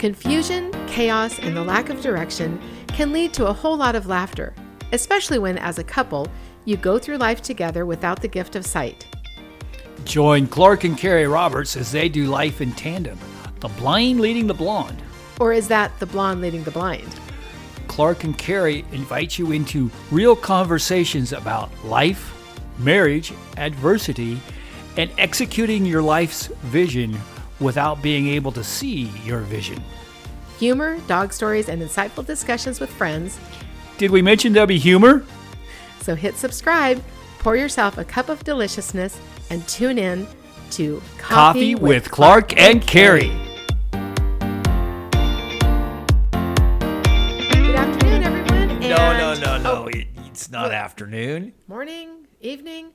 Confusion, chaos, and the lack of direction can lead to a whole lot of laughter, especially when, as a couple, you go through life together without the gift of sight. Join Clark and Carrie Roberts as they do life in tandem, the blind leading the blonde. Or is that the blonde leading the blind? Clark and Carrie invite you into real conversations about life, marriage, adversity, and executing your life's vision without being able to see your vision. Humor, dog stories, and insightful discussions with friends. Did we mention there'll be humor? So hit subscribe, pour yourself a cup of deliciousness, and tune in to Coffee, with, Clark and Carrie. Good afternoon, everyone. No, no, no, no. oh, It, it's not afternoon. morning, evening.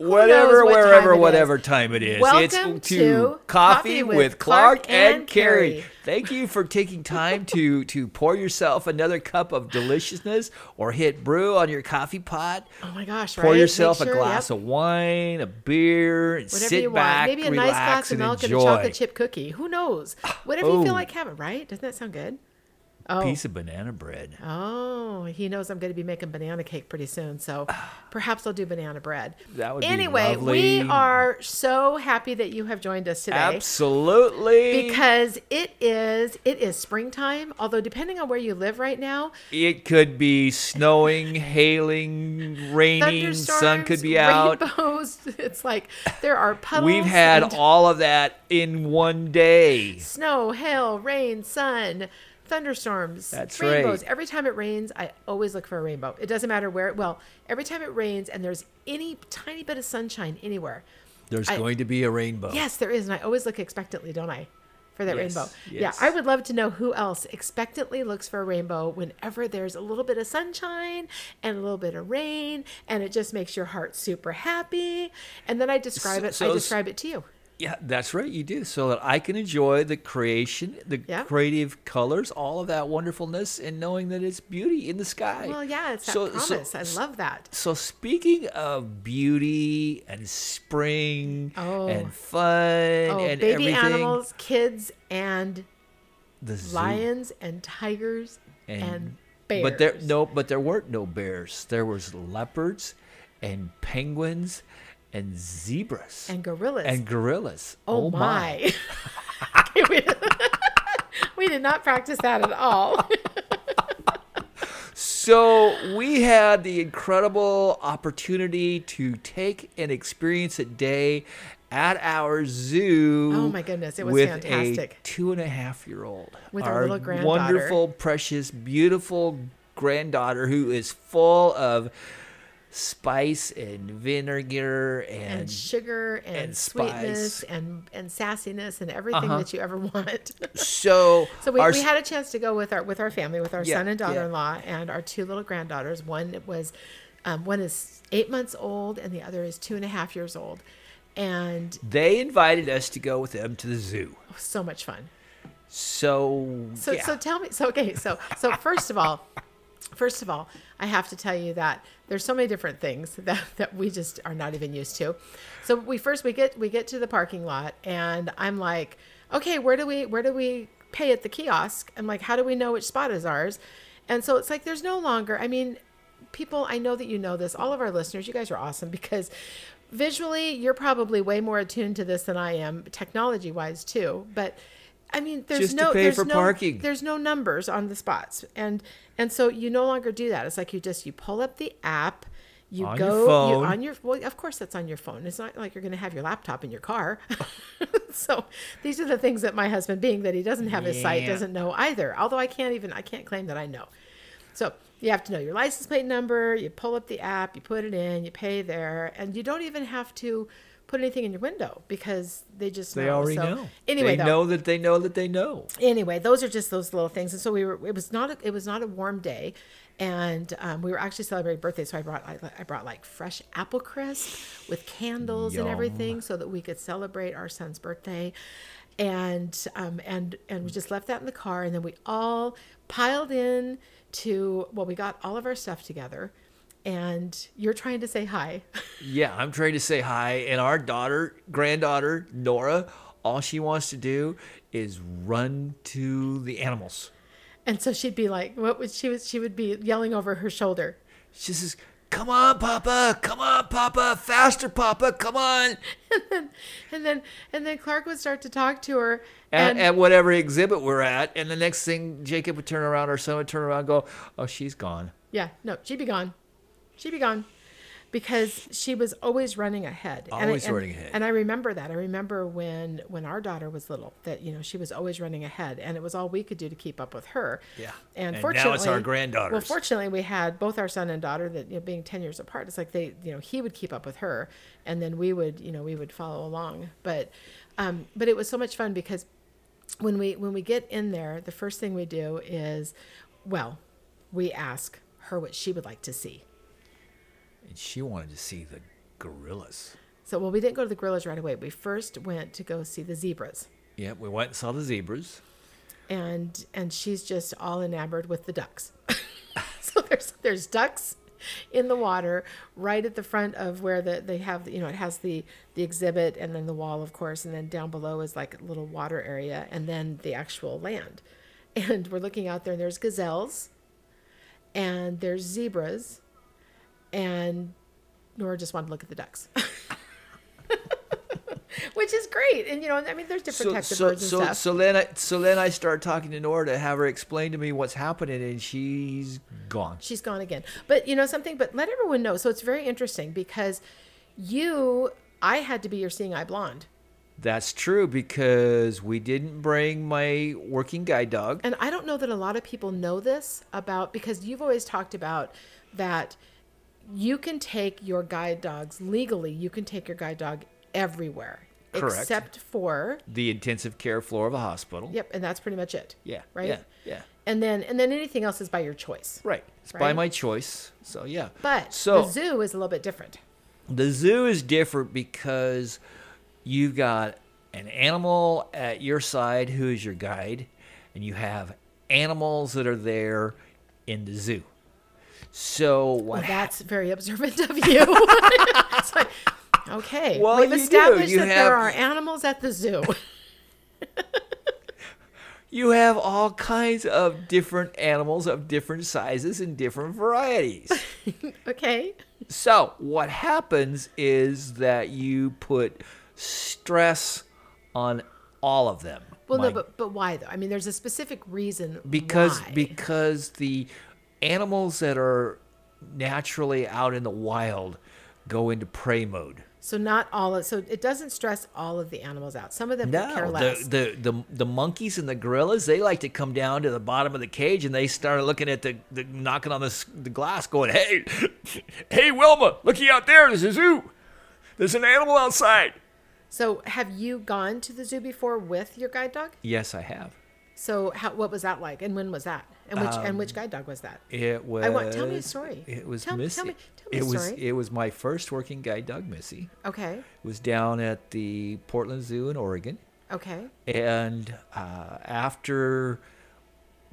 Whatever, what wherever, whatever time it is. Welcome it's to Coffee with Clark and Carrie. Thank you for taking time to to pour yourself another cup of deliciousness or hit brew on your coffee pot. Oh my gosh! Pour right? yourself Make a glass yep, of wine, a beer, and whatever sit you back, want. Maybe a nice glass of milk enjoy. and a chocolate chip cookie. Who knows? Whatever you oh. feel like having, right? Doesn't that sound good? Oh, Piece of banana bread. oh, he knows I'm going to be making banana cake pretty soon, so perhaps I'll do banana bread. That would be anyway, we are so happy that you have joined us today. Absolutely. Because it is it is springtime, although depending on where you live right now, it could be snowing, hailing, raining, sun could be out. Rainbows. It's like there are puddles. We've had all of that in one day. snow, hail, rain, sun, thunderstorms, That's rainbows. right. Every time it rains, I always look for a rainbow. It doesn't matter where. Well, every time it rains and there's any tiny bit of sunshine anywhere, There's I- going to be a rainbow. yes, there is, and I always look expectantly, don't I? For that Yes, rainbow. yes. Yeah, I would love to know who else expectantly looks for a rainbow whenever there's a little bit of sunshine and a little bit of rain, and it just makes your heart super happy. And then I describe So- it. so I describe it to you. Yeah, that's right. You do. So that I can enjoy the creation, the Yeah. creative colors, all of that wonderfulness, and knowing that it's beauty in the sky. Well, yeah, it's that So- so- promise. I love that. So speaking of beauty and spring Oh. and fun Oh, and baby everything, animals, kids, and the zoo. lions and tigers and, bears. But there no, but there weren't no bears. There was leopards and penguins and zebras and gorillas. and gorillas. oh, oh my! Okay, we, we did not practice that at all. So we had the incredible opportunity to take and experience a day at our zoo. Oh my goodness, it was with fantastic. A two and a half year old. With our little granddaughter. Wonderful, precious, beautiful granddaughter who is full of spice and vinegar and, and sugar and, and sweetness spice. and and sassiness and everything Uh-huh. that you ever want. so so we, our we had a chance to go with our with our family, with our Yeah, son and daughter-in-law, and our two little granddaughters. One was um, one is eight months old, and the other is two and a half years old, and they invited us to go with them to the zoo. so much fun. So So yeah. so tell me so okay so so first of all first of all I have to tell you that there's so many different things that, that we just are not even used to. So we first we get we get to the parking lot and I'm like, okay, where do we where do we pay at the kiosk? I'm like, how do we know which spot is ours? And so it's like there's no longer I mean, people I know that you know this, all of our listeners, you guys are awesome because visually you're probably way more attuned to this than I am, technology wise too. But I mean, there's Just to no pay there's for no, parking. There's no numbers on the spots, and and so you no longer do that. It's like you just you pull up the app, you On your go phone. You, on your well, of course that's on your phone. It's not like you're going to have your laptop in your car. so these are the things that my husband, being that he doesn't have his Yeah. doesn't know either. Although I can't even I can't claim that I know. So you have to know your license plate number. You pull up the app, you put it in, you pay there, and you don't even have to put anything in your window because they just They know. already So know. Anyway, they though, know that they know that they know. anyway, those are just those little things. And so we were. It was not. A, it was not a warm day, and um, we were actually celebrating birthday. So I brought. I, I brought like fresh apple crisp with candles and everything, so that we could celebrate our son's birthday. And um, and and we just left that in the car, and then we all piled in to. Well, we got all of our stuff together, and you're trying to say hi. Yeah, I'm trying to say hi. And our daughter, granddaughter, Nora, all she wants to do is run to the animals. And so she'd be like, what would she was she would be yelling over her shoulder. She says, "Come on, Papa! Come on, Papa! Faster, Papa! Come on!" And then and then Clark would start to talk to her At, and at whatever exhibit we're at, and the next thing Jacob would turn around, or son would turn around, and go, "Oh, she's gone." yeah, no, she'd be gone. She'd be gone. Because she was always running ahead. And I- Always and- running ahead. And I remember that. I remember when when our daughter was little that, you know, she was always running ahead and it was all we could do to keep up with her. Yeah. And, And now fortunately it's our Well, fortunately we had both our son and daughter that you know, being 10 years apart. It's like they, you know, he would keep up with her and then we would, you know, we would follow along. But um but it was so much fun because when we when we get in there, the first thing we do is well, we ask her what she would like to see. And she wanted to see the gorillas. So, well, we didn't go to the gorillas right away. We first went to go see the zebras, Yep, we went and saw the zebras. and and she's just all enamored with the ducks. so there's there's ducks in the water right at the front of where the they have you know it has the the exhibit and then the wall of course and then down below is like a little water area and then the actual land and we're looking out there and there's gazelles and there's zebras and Nora just wanted to look at the ducks. Which is great. And you know, I mean there's different So, types so, of birds and so, stuff. so then I so then I start talking to Nora to have her explain to me what's happening, and she's gone. She's gone again. But you know something, but let everyone know. So it's very interesting because you I had to be your seeing eye blonde. That's true because we didn't bring my working guide dog. And I don't know that a lot of people know this about because you've always talked about that you can take your guide dogs legally, you can take your guide dog everywhere. Correct. Except for The intensive care floor of a hospital. Yep, and that's pretty much it. Yeah. Right? Yeah. Yeah. And then and then anything else is by your choice. Right. It's by my choice. So yeah. But so the zoo is a little bit different. The zoo is different because you've got an animal at your side who is your guide, and you have animals that are there in the zoo. So what? Well, that's very observant of you. It's like, okay, Well, we've established You that have- there are animals at the zoo. you have all kinds of different animals of different sizes and different varieties. okay, So, what happens is that you put stress on all of them. well, My no, but but why though? I mean, there's a specific reason. because why. because the animals that are naturally out in the wild go into prey mode. so not all. Of, so it doesn't stress all of the animals out. Some of them could care No, less. the, the the the monkeys and the gorillas they like to come down to the bottom of the cage and they start looking at the, the knocking on the, the glass, going, "Hey, hey, Wilma, looky out there! There's a zoo. There's an animal outside." so have you gone to the zoo before with your guide dog? Yes, I have. So how what was that like, and when was that, and which and which guide dog was that? It was. I want- tell me a story. It was Tell- tell Missy. me- tell me it a was. story. It was my first working guide dog, Missy. Okay, It was down at the Portland Zoo in Oregon, okay, and uh, after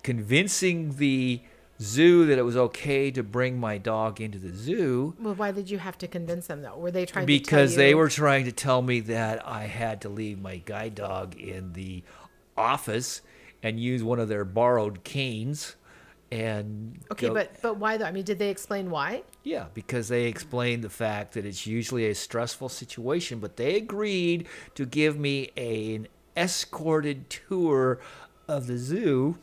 convincing the zoo that it was okay to bring my dog into the zoo, well, why did you have to convince them though? Were they trying because to tell they were trying to tell me that I had to leave my guide dog in the office and use one of their borrowed canes and Okay, go- but but why though? I mean, did they explain why? Yeah, because they explained the fact that it's usually a stressful situation, but they agreed to give me a, an escorted tour of the zoo,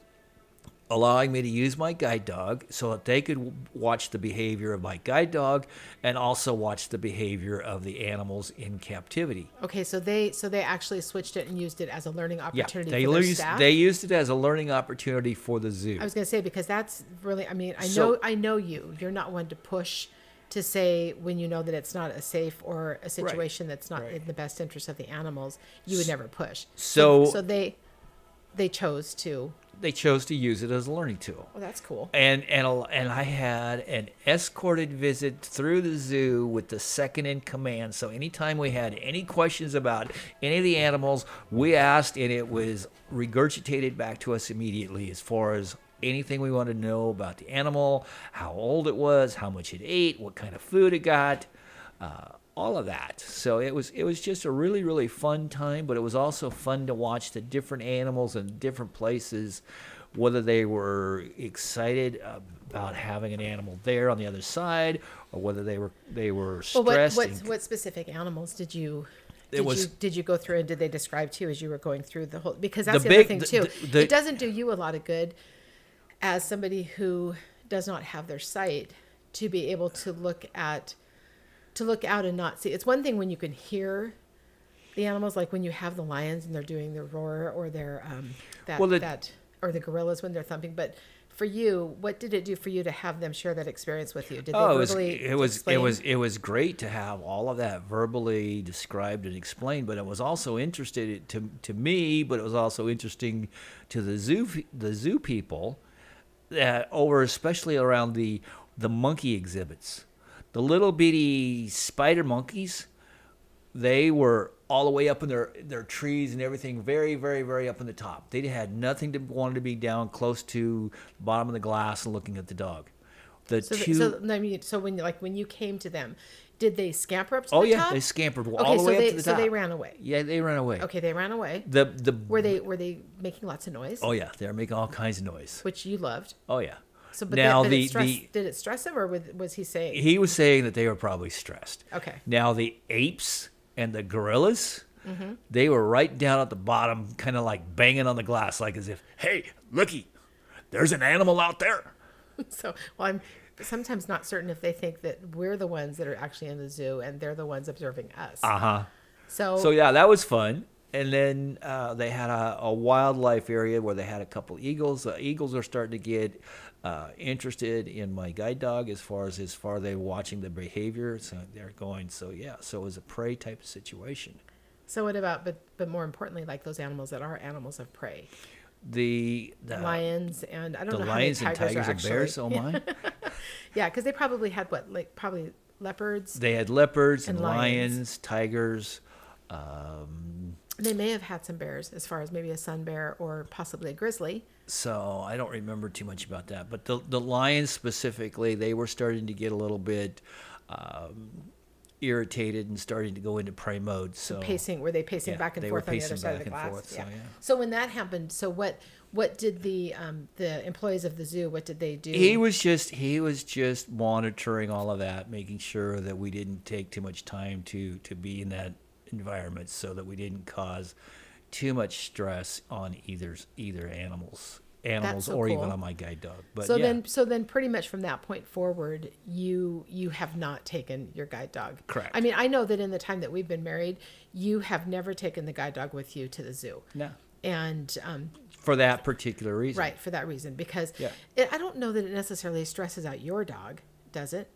allowing me to use my guide dog so that they could watch the behavior of my guide dog and also watch the behavior of the animals in captivity. Okay, so they so they actually switched it and used it as a learning opportunity Yeah, they for used, they used it as a learning opportunity for the zoo. I was going to say because that's really. I mean, I So- know I know you. You're not one to push to say when you know that it's not a safe or a situation that's not right. in the best interest of the animals. You would never push. So- so they they chose to. They chose to use it as a learning tool. Well, that's cool. and and a- and I had an escorted visit through the zoo with the second in command. So anytime we had any questions about any of the animals, we asked, and it was regurgitated back to us immediately as far as anything we wanted to know about the animal, how old it was, how much it ate, what kind of food it got. Uh, all of that. So it was it was just a really really fun time, but it was also fun to watch the different animals in different places, whether they were excited about having an animal there on the other side, or whether they were they were Well, what, stressed. what, what specific animals did you It did was- you did you go through and did they describe to you as you were going through the whole because that's the, big- other thing too. the- the- it doesn't do you a lot of good as somebody who does not have their sight to be able to look at to look out and not see. It's one thing when you can hear the animals like when you have the lions and they're doing their roar or their um that Well, the- that or the gorillas when they're thumping but for you, what did it do for you to have them share that experience with you? Did they Oh, it was verbally it was explain? it was it was great to have all of that verbally described and explained, but it was also interested to to me, but it was also interesting to the zoo the zoo people that over especially around the the monkey exhibits, the little bitty spider monkeys. They were all the way up in their their trees and everything, very, very, very up in the top. They had nothing to wanted to be down close to the bottom of the glass and looking at the dog. The So, two, the, so I mean, so when like when you came to them, did they scamper up to Oh the yeah, top? they scampered all Okay, the so way they up to the so top. they ran away. Yeah, they ran away. Okay, they ran away. The the Were they were they making lots of noise? Oh yeah, they were making all kinds of noise. Which you loved. Oh yeah. So, but, now but the it stressed, the did it stress him, or was, was he saying? he was saying that they were probably stressed. Okay. Now the apes and the gorillas, Mm-hmm. they were right down at the bottom, kind of like banging on the glass, like as if, "Hey, looky, there's an animal out there." so, well, I'm sometimes not certain if they think that we're the ones that are actually in the zoo and they're the ones observing us. Uh huh. so, So yeah, that was fun. And then uh, they had a, a wildlife area where they had a couple eagles. The eagles are starting to get uh, interested in my guide dog as far as as far they watching the behavior. So they're going. So yeah, so it was a prey type of situation. so what about? But but more importantly, like those animals that are animals of prey, The, the lions and I don't know how many lions and tigers, tigers are and bears. Oh my! Yeah, because they probably had what like probably leopards. They had leopards and, And lions. lions, tigers. Um, They may have had some bears, as far as maybe a sun bear or possibly a grizzly. So I don't remember too much about that, but the the lions specifically, they were starting to get a little bit um, irritated and starting to go into prey mode. So Pacing, were they pacing yeah, back and they were forth on the other pacing side of the back and glass? forth, so, yeah. So when that happened, so what what did the um, the employees of the zoo? What did they do? he was just he was just monitoring all of that, making sure that we didn't take too much time to to be in that environment, so that we didn't cause too much stress on either either animals, animals, so or even on my guide dog. But so yeah, then, so then, pretty much from that point forward, you you have not taken your guide dog. Correct. I mean, I know that in the time that we've been married, you have never taken the guide dog with you to the zoo. no, And um, for that particular reason, right for that reason, because Yeah. it, I don't know that it necessarily stresses out your dog, does it?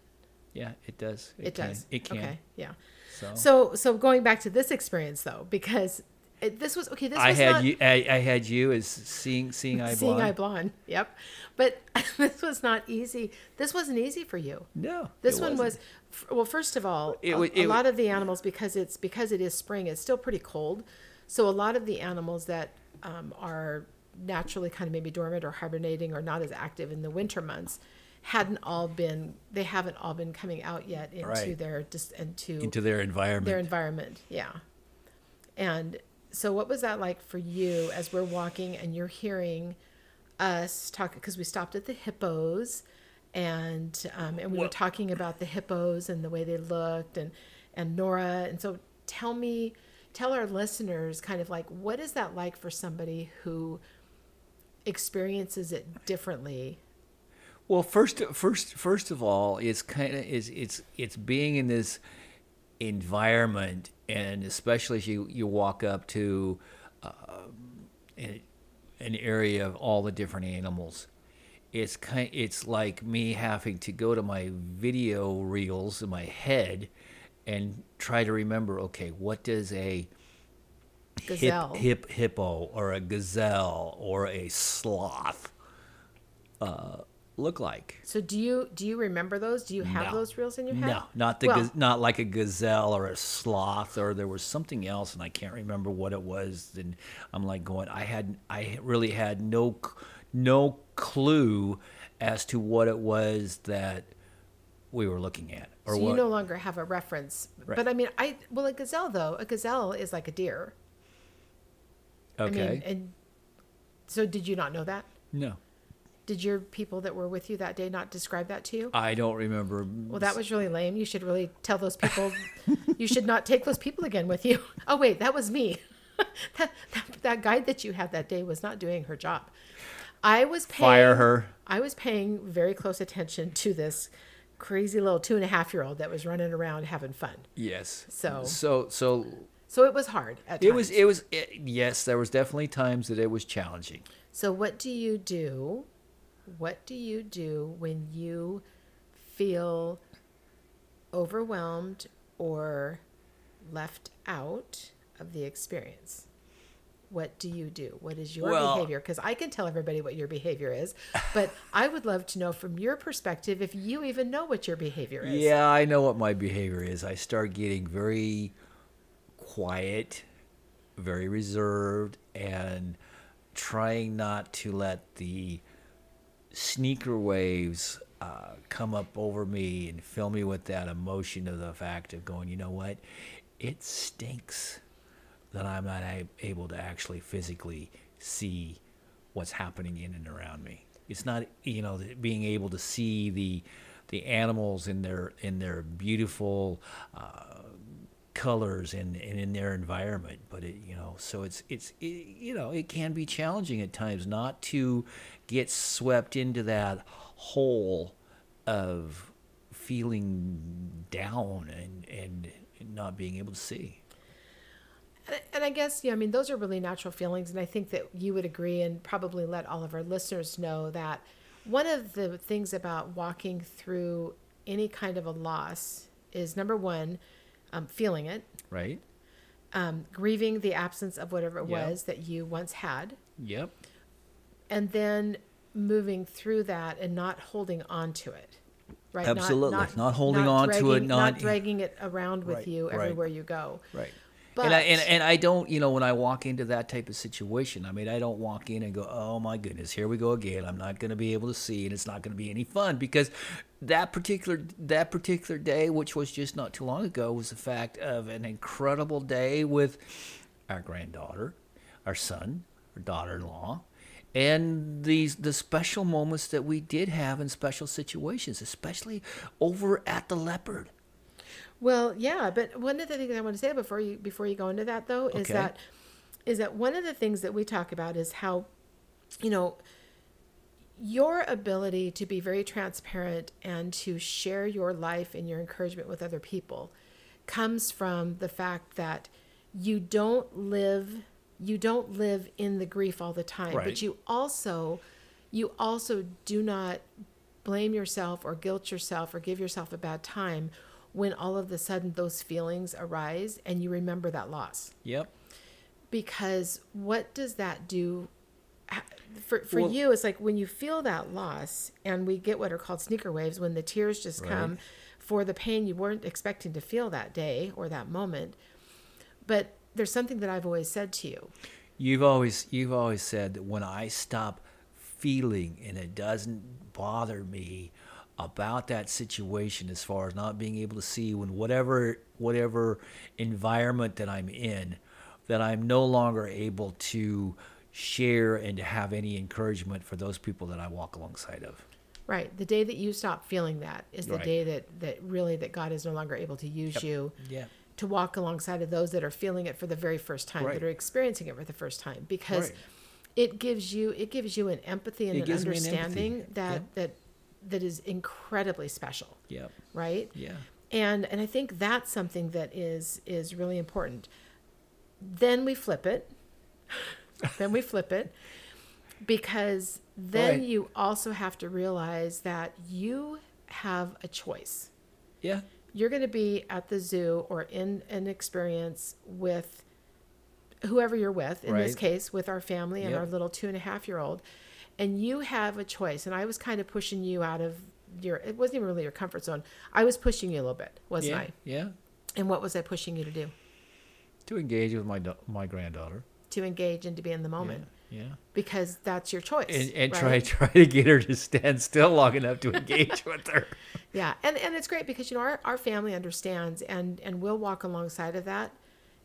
Yeah, it does. It, can. does. It can. Okay. Yeah. So, So so going back to this experience though, because it, this was okay. This I was had not, you. I, I had you as seeing seeing eye seeing blind. eye blonde. Yep. But this was not easy. This wasn't easy for you. No, This it one wasn't. was well. First of all, It a, wa- a it lot of the animals because it's because it is spring. It's still pretty cold, so a lot of the animals that um, are naturally kind of maybe dormant or hibernating or not as active in the winter months hadn't all been they haven't all been coming out yet into Right. their just into, into their environment. their environment yeah and so what was that like for you as we're walking and you're hearing us talk because we stopped at the hippos and um, and we were talking about the hippos and the way they looked and and Nora and so tell me tell our listeners kind of like what is that like for somebody who experiences it differently Well, first, first, first of all, it's kind of it's it's it's being in this environment, and especially as you you walk up to um, an, an area of all the different animals. It's kind. It's like me having to go to my video reels in my head and try to remember. Okay, what does a hip, Gazelle. hip hippo or a gazelle or a sloth uh, look like? so do you do you remember those do you have No. those reels in your head No, not the Well- gaz- not like a gazelle or a sloth or there was something else and I can't remember what it was. And I'm like going, I had I really had no no clue as to what it was that we were looking at Or so what? you no longer have a reference. Right. But I mean, I well, a gazelle though, a gazelle is like a deer. okay. I mean, and so did you not know that? no, Did your people that were with you that day not describe that to you? I don't remember. Well, that was really lame. You should really tell those people. you should not take those people again with you. Oh wait, that was me. that, that that guide that you had that day was not doing her job. I was paying, Fire her. I was paying very close attention to this crazy little two and a half year old that was running around having fun. Yes. So- so so So it was hard at it was it was it, yes. There was definitely times that it was challenging. So what do you do? What do you do when you feel overwhelmed or left out of the experience? What do you do? What is your Well- behavior? Because I can tell everybody what your behavior is, but I would love to know from your perspective if you even know what your behavior is. Yeah, I know what my behavior is. I start getting very quiet, very reserved, and trying not to let the sneaker waves uh, come up over me and fill me with that emotion of the fact of going, you know what? It stinks that I'm not able to actually physically see what's happening in and around me. It's not, you know, being able to see the the animals in their in their beautiful uh, colors and, and in their environment but it you know so it's it's it, you know it can be challenging at times not to get swept into that hole of feeling down and and not being able to see And- And I guess, yeah, I mean, those are really natural feelings. And I think that you would agree and probably let all of our listeners know that one of the things about walking through any kind of a loss is number one, um, feeling it, right um, grieving the absence of whatever it Yeah. was that you once had, yep and then moving through that and not holding on to it. Right? Not- Absolutely. Not holding on to it, dragging- not- dragging it around with Right, you right. everywhere you go. Right. But and I and, and I don't, you know, when I walk into that type of situation, I mean, I don't walk in and go, "Oh my goodness, here we go again." I'm not going to be able to see, and it's not going to be any fun because that particular that particular day, which was just not too long ago, was the fact of an incredible day with our granddaughter, our son, our daughter-in-law, and these the special moments that we did have in special situations, especially over at the Leopard. Well, yeah, but one of the things I want to say before you before you go into that though is Okay. that is that one of the things that we talk about is how you know your ability to be very transparent and to share your life and your encouragement with other people comes from the fact that you don't live you don't live in the grief all the time Right. but you also you also do not blame yourself or guilt yourself or give yourself a bad time when all of a sudden those feelings arise and you remember that loss Yep. because what does that do for, for Well- you it's like when you feel that loss and we get what are called sneaker waves when the tears just Right. come for the pain you weren't expecting to feel that day or that moment but there's something that i've always said to you You've always you've always said that when I stop feeling and it doesn't bother me about that situation as far as not being able to see when whatever whatever environment that I'm in that I'm no longer able to share and to have any encouragement for those people that I walk alongside of. right the day that you stop feeling that is the Right. day that that really that god is no longer able to use you Yeah. to walk alongside of those that are feeling it for the very first time Right. that are experiencing it for the first time because Right. it gives you it gives you an empathy and It an me an understanding that Yep. that that is incredibly special Yep. right Yeah. and and i think that's something that is is really important then we flip it then we flip it because then Right. you also have to realize that you have a choice Yeah. you're going to be at the zoo or in an experience with whoever you're with in this case with our family and Yep. our little two and a half year old and you have a choice and i was kind of pushing you out of your it wasn't even really your comfort zone i was pushing you a little bit wasn't Yeah. i Yeah. and what was i pushing you to do To engage with my my granddaughter. to engage and to be in the moment Yeah. because that's your choice. And, and right? try try to get her to stand still long enough to engage with her. Yeah, and and it's great because you know our, our family understands and and we'll walk alongside of that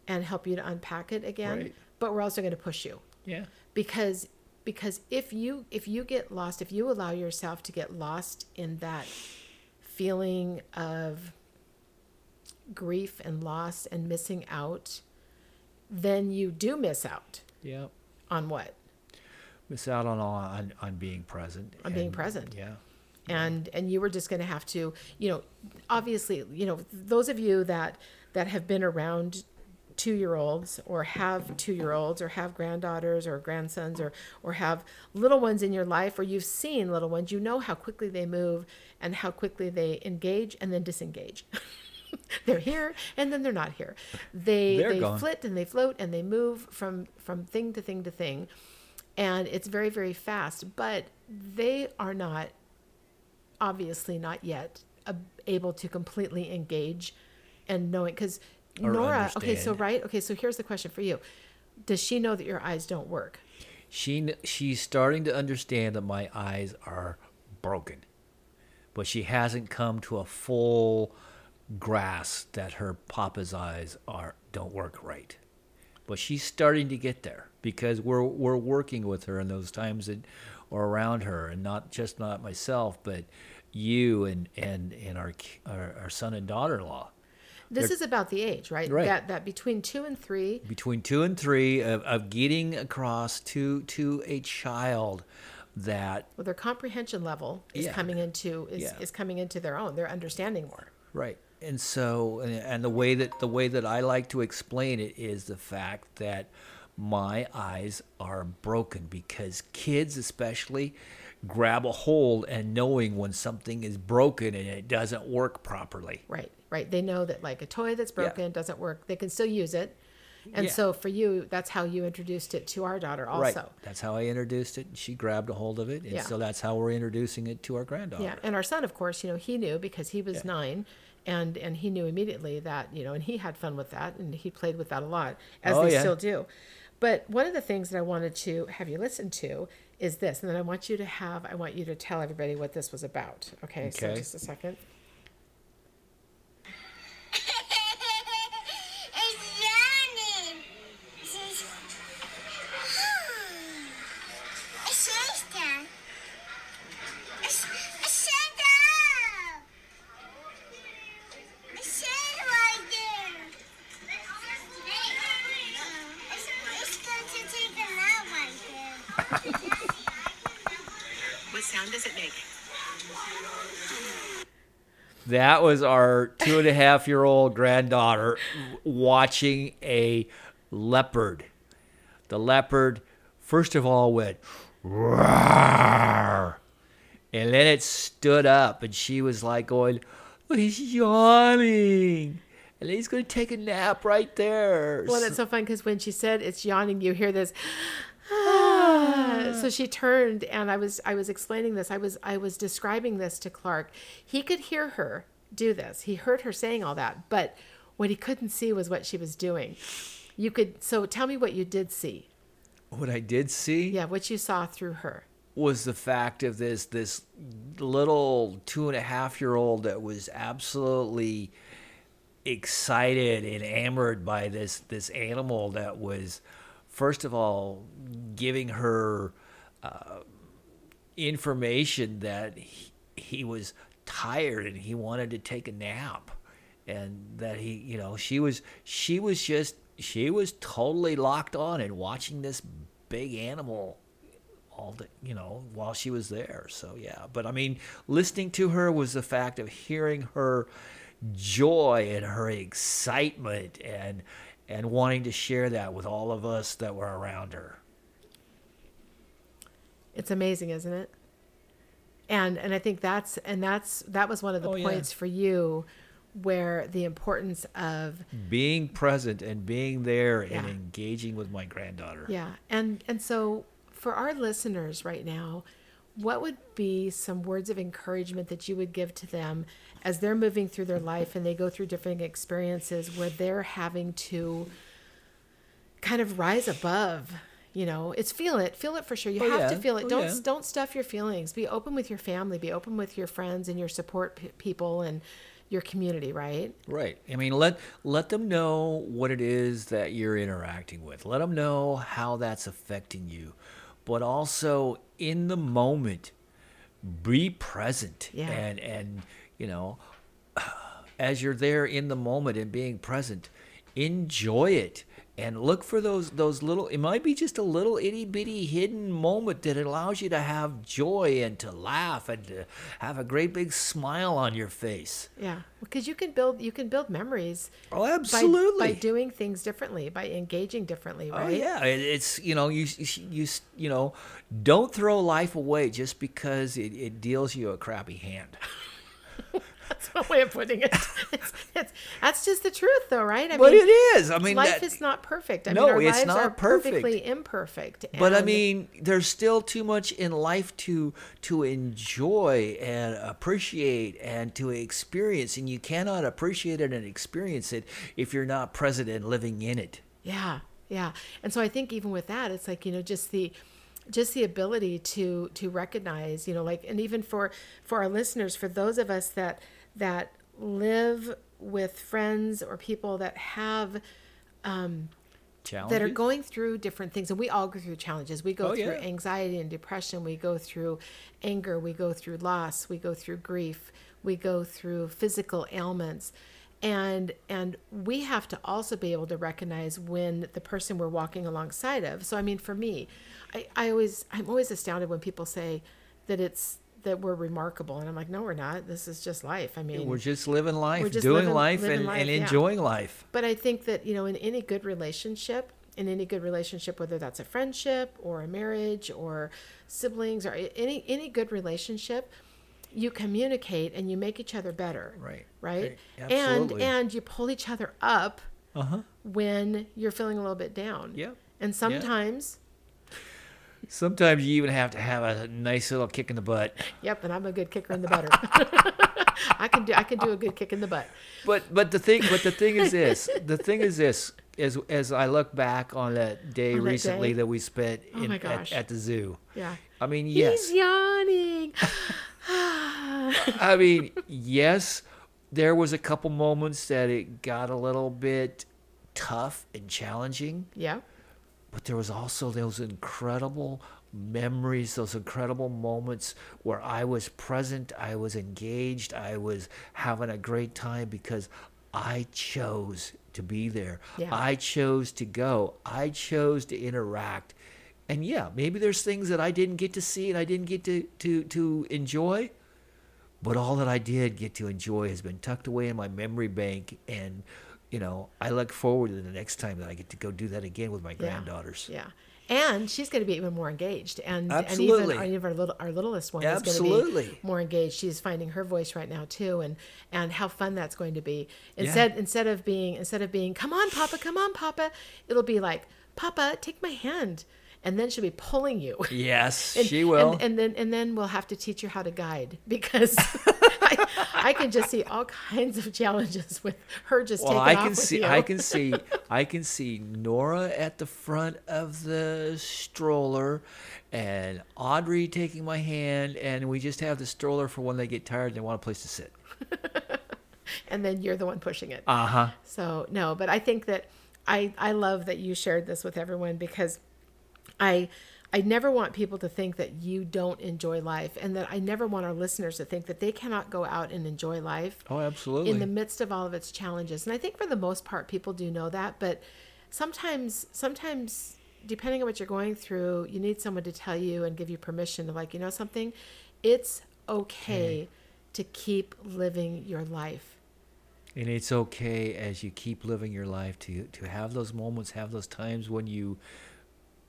and help you to unpack it again. Right. But we're also going to push you Yeah. because because if you if you get lost, if you allow yourself to get lost in that feeling of grief and loss and missing out, then you do miss out Yeah. on what? Miss out on on on being present. On being present. Yeah. and and you were just going to have to you know obviously you know those of you that that have been around two year olds or have two year olds or have granddaughters or grandsons or or have little ones in your life or you've seen little ones you know how quickly they move and how quickly they engage and then disengage. They're here and then they're not here. They They're they gone. flit and they float and they move from from thing to thing to thing. And it's very very fast but they are not obviously not yet able to completely engage and knowing because Or Nora okay so right okay so here's the question for you does she know that your eyes don't work She she's starting to understand that my eyes are broken, but she hasn't come to a full grasp that her papa's eyes are don't work right. But she's starting to get there because we're we're working with her in those times that are around her, and not just not myself, but you and and and our our, our son and daughter-in-law. This is about the age right? Right. that that between two and three between two and three of, of getting across to to a child that well, their comprehension level is Yeah. coming into is, Yeah. is coming into their own they're understanding more right and so and, and the way that the way that i like to explain it is the fact that my eyes are broken because kids especially grab a hold and knowing when something is broken and it doesn't work properly right right they know that like a toy that's Yeah. broken doesn't work they can still use it and Yeah. so for you that's how you introduced it to our daughter also right that's how i introduced it she grabbed a hold of it and Yeah. so that's how we're introducing it to our granddaughter Yeah, and our son, of course, you know, he knew because he was Yeah. nine, and and he knew immediately that you know, and he had fun with that, and he played with that a lot, as Oh, they yeah. still do. But one of the things that I wanted to have you listen to is this, and then I want you to have, I want you to tell everybody what this was about. Okay, so just a second. That was our two and a half year old granddaughter watching a leopard. The leopard, first of all, went roar, and then it stood up, and she was like going, "Oh, he's yawning, and he's going to take a nap right there." Well, that's so fun because when she said it's yawning, you hear this. So she turned and I was I was explaining this. I was I was describing this to Clark. He could hear her do this. He heard her saying all that, but what he couldn't see was what she was doing. You could so tell me what you did see. what I did see. Yeah, what you saw through her. was the fact of this this little two and a half year old that was absolutely excited and enamored by this this animal that was first of all giving her information that he, he was tired and he wanted to take a nap. And that he you know she was she was just she was totally locked on and watching this big animal all the you know while she was there. So yeah. But i mean listening to her was the fact of hearing her joy and her excitement and and wanting to share that with all of us that were around her It's amazing, isn't it? And and I think that's and that's that was one of the Oh, yeah. points for you where the importance of being present and being there and engaging with my granddaughter Yeah. And and so for our listeners right now, what would be some words of encouragement that you would give to them as they're moving through their life and they go through different experiences where they're having to kind of rise above, You know, it's feel it, feel it for sure. You Oh, have to feel it. Oh, don't yeah. don't stuff your feelings. Be open with your family. Be open with your friends and your support p- people and your community. Right? Right. I mean, let let them know what it is that you're interacting with. Let them know how that's affecting you, but also in the moment, be present. Yeah. And and you know, as you're there in the moment and being present, enjoy it. And look for those those little. It might be just a little itty bitty hidden moment that allows you to have joy and to laugh and to have a great big smile on your face. Yeah. Because you can build you can build memories. Oh, by- absolutely. By, doing things differently, by engaging differently. Oh, right? Oh yeah, it, it's you know you you you you know don't throw life away just because it, it deals you a crappy hand. That's one way of putting it. It's, it's, that's just the truth, though, right? I But it is. I mean, life that- is not perfect. I No, mean, our it's lives not are perfect. perfectly imperfect. But I mean, there's still too much in life to to enjoy and appreciate and to experience, and you cannot appreciate it and experience it if you're not present and living in it. Yeah, yeah. And so I think even with that, it's like you know just the just the ability to to recognize you know like and even for for our listeners for those of us that that live with friends or people that have Challenge that are going through different things and we all go through challenges. We go Oh, through yeah. anxiety and depression. We go through anger. We go through loss. We go through grief. We go through physical ailments and and we have to also be able to recognize when the person we're walking alongside of so i mean for me i, I always i'm always astounded when people say that it's that we're remarkable and i'm like no we're not this is just life i mean We're just living life, just doing living- life, living and, life, and yeah. enjoying life. but I think that, you know, in any good relationship, in any good relationship, whether that's a friendship or a marriage or siblings or any any good relationship, you communicate and you make each other better. Right. Right. Right. And Absolutely. and you pull each other up Uh huh. when you're feeling a little bit down. Yep. And sometimes, Sometimes you even have to have a nice little kick in the butt. yep, and I'm a good kicker in the butter. I can do I can do a good kick in the butt. But but the thing but the thing is this the thing is this as as I look back on that day On that recently day? that we spent Oh in, at, at the zoo. Yeah. I mean yes. He's yawning. I mean yes. There was a couple moments that it got a little bit tough and challenging, yeah. but there was also those incredible memories, those incredible moments where I was present, I was engaged, I was having a great time because I chose to be there. Yeah. I chose to go. I chose to interact. And yeah, maybe there's things that I didn't get to see and I didn't get to, to, to enjoy. But all that I did get to enjoy has been tucked away in my memory bank. And, you know, I look forward to the next time that I get to go do that again with my Yeah. granddaughters. Yeah. And she's going to be even more engaged, and Absolutely. and even, even our little our littlest one is going to be more engaged. She's finding her voice right now too, and and how fun that's going to be. Instead instead of being instead of being come on Papa, come on Papa, it'll be like Papa, take my hand, and then she'll be pulling you. Yes, And- she will. And, and then and then we'll have to teach her how to guide because I, I can just see all kinds of challenges with her just well, taking I off can with see, you. I can see, I can see Nora at the front of the stroller, and Audrey taking my hand, and we just have the stroller for when they get tired and they want a place to sit. and then you're the one pushing it. Uh huh. So no, but I think that I I love that you shared this with everyone because I I never want people to think that you don't enjoy life and that I never want our listeners to think that they cannot go out and enjoy life Oh, absolutely. in the midst of all of its challenges. And I think for the most part people do know that, but sometimes sometimes depending on what you're going through, you need someone to tell you and give you permission to like, you know something, it's okay to keep living your life. And it's okay as you keep living your life to to have those moments, have those times when you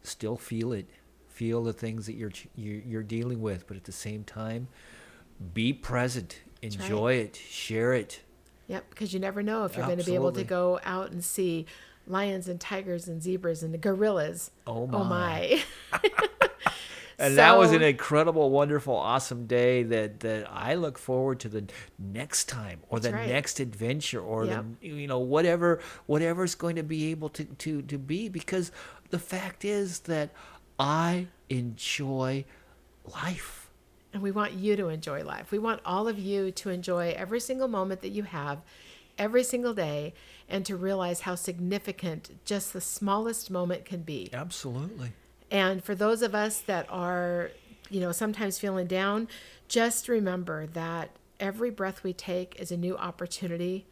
still feel it, feel the things that you're you're, dealing with, but at the same time, be present, right. enjoy it, share it. Yep, because you never know if you're going to be able to go out and see lions and tigers and zebras and gorillas. Oh my! Oh my. And that was an incredible, wonderful, awesome day that, that I look forward to the next time or the right. next adventure or Yep. the you know whatever whatever's going to be able to, to, to be because the fact is that I enjoy life. And we want you to enjoy life. We want all of you to enjoy every single moment that you have, every single day, and to realize how significant just the smallest moment can be. Absolutely. And for those of us that are, you know, sometimes feeling down, just remember that every breath we take is a new opportunity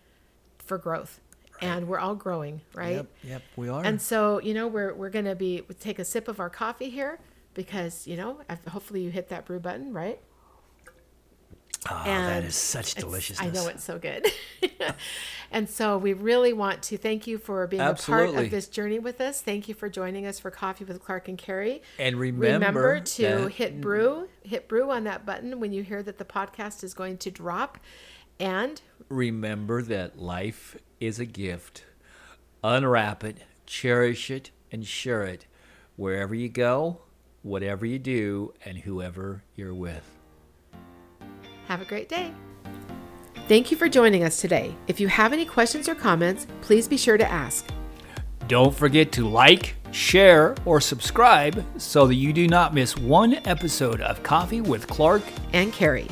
for growth. And we're all growing, right? Yep, yep, we are. And so, you know, we're we're gonna be take a sip of our coffee here because you know, hopefully you hit that brew button, right? Ah, that and is such deliciousness. I know it's so good. and so we really want to thank you for being a part of this journey with us. Thank you for joining us for Coffee with Clark and Carrie. And remember to that- hit brew, hit brew on that button when you hear that the podcast is going to drop. And Remember that life is a gift. Unwrap it, cherish it, and share it wherever you go, whatever you do, and whoever you're with. have a great day. Thank you for joining us today. If you have any questions or comments, please be sure to ask. Don't forget to like, share, or subscribe so that you do not miss one episode of Coffee with Clark And Carrie.